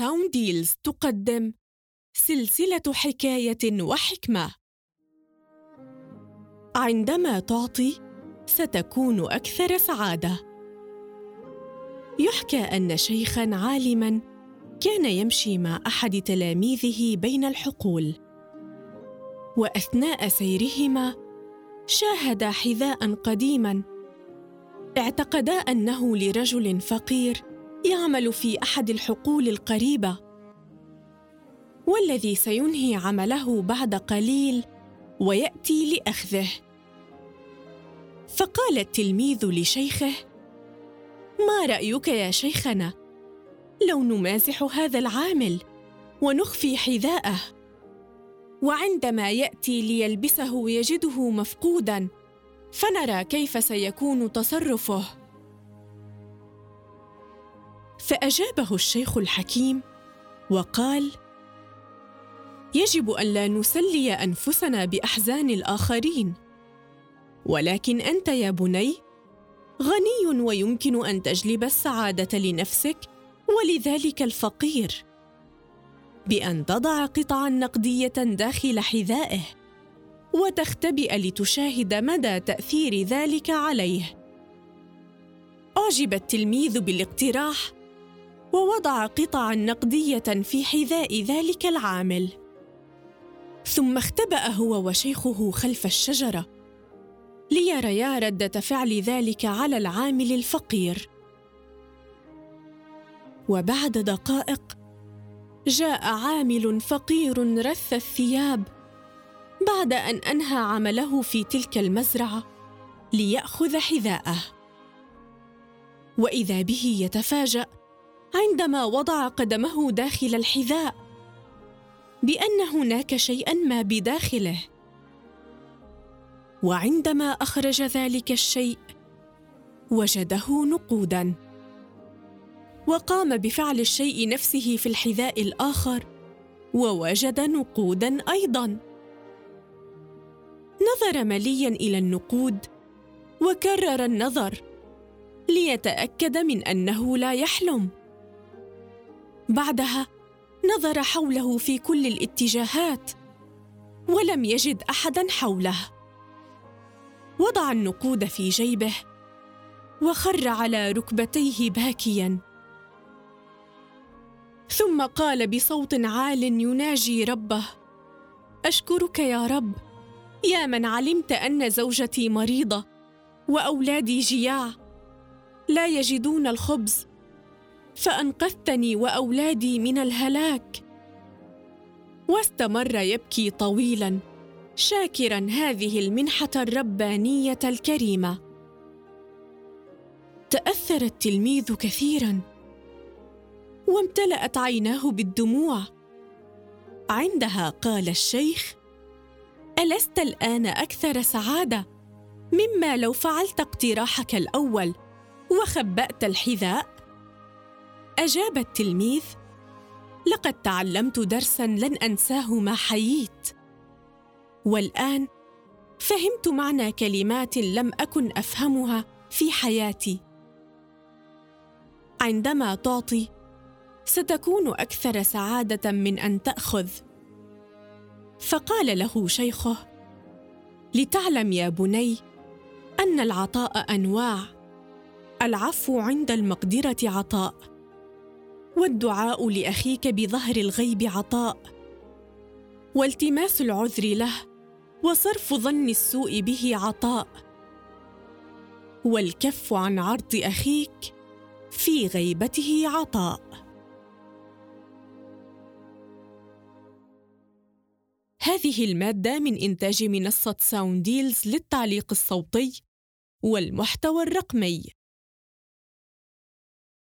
ساوند ديلز تقدم سلسلة حكاية وحكمة. عندما تعطي ستكون أكثر سعادة. يحكى أن شيخاً عالماً كان يمشي مع أحد تلاميذه بين الحقول. وأثناء سيرهما شاهدا حذاء قديما اعتقدا أنه لرجل فقير يعمل في أحد الحقول القريبة والذي سينهي عمله بعد قليل ويأتي لأخذه. فقال التلميذ لشيخه ما رأيك يا شيخنا؟ لو نمازح هذا العامل ونخفي حذاءه وعندما يأتي ليلبسه يجده مفقودا فنرى كيف سيكون تصرفه. فأجابه الشيخ الحكيم وقال يجب أن لا نسلي أنفسنا بأحزان الآخرين ولكن أنت يا بني غني ويمكن أن تجلب السعادة لنفسك ولذلك الفقير بأن تضع قطعا نقدية داخل حذائه وتختبئ لتشاهد مدى تأثير ذلك عليه. أعجب التلميذ بالاقتراح ووضع قطعا نقدية في حذاء ذلك العامل. ثم اختبأ هو وشيخه خلف الشجرة. ليريا ردة فعل ذلك على العامل الفقير. وبعد دقائق جاء عامل فقير رث الثياب بعد أن أنهى عمله في تلك المزرعة ليأخذ حذاءه. وإذا به يتفاجأ عندما وضع قدمه داخل الحذاء بأن هناك شيئا ما بداخله. وعندما أخرج ذلك الشيء وجده نقودا. وقام بفعل الشيء نفسه في الحذاء الآخر ووجد نقودا أيضا. نظر مليا إلى النقود وكرر النظر ليتأكد من أنه لا يحلم. بعدها نظر حوله في كل الاتجاهات ولم يجد أحدا حوله. وضع النقود في جيبه وخر على ركبتيه باكيا. ثم قال بصوت عال يناجي ربه أشكرك يا رب يا من علمت أن زوجتي مريضة وأولادي جياع لا يجدون الخبز فأنقذتني وأولادي من الهلاك. واستمر يبكي طويلا شاكرا هذه المنحة الربانية الكريمة. تاثر التلميذ كثيرا. وامتلأت عيناه بالدموع. عندها قال الشيخ ألست الآن أكثر سعادة؟ مما لو فعلت اقتراحك الأول وخبأت الحذاء؟ أجاب التلميذ لقد تعلمت درسا لن أنساه ما حييت. والآن فهمت معنى كلمات لم أكن أفهمها في حياتي. عندما تعطي ستكون أكثر سعادة من أن تأخذ. فقال له شيخه لتعلم يا بني أن العطاء أنواع العفو عند المقدرة عطاء. والدعاء لأخيك بظهر الغيب عطاء. والتماس العذر له وصرف ظن السوء به عطاء. والكف عن عرض أخيك في غيبته عطاء. هذه المادة من إنتاج منصة ساونديلز للتعليق الصوتي والمحتوى الرقمي.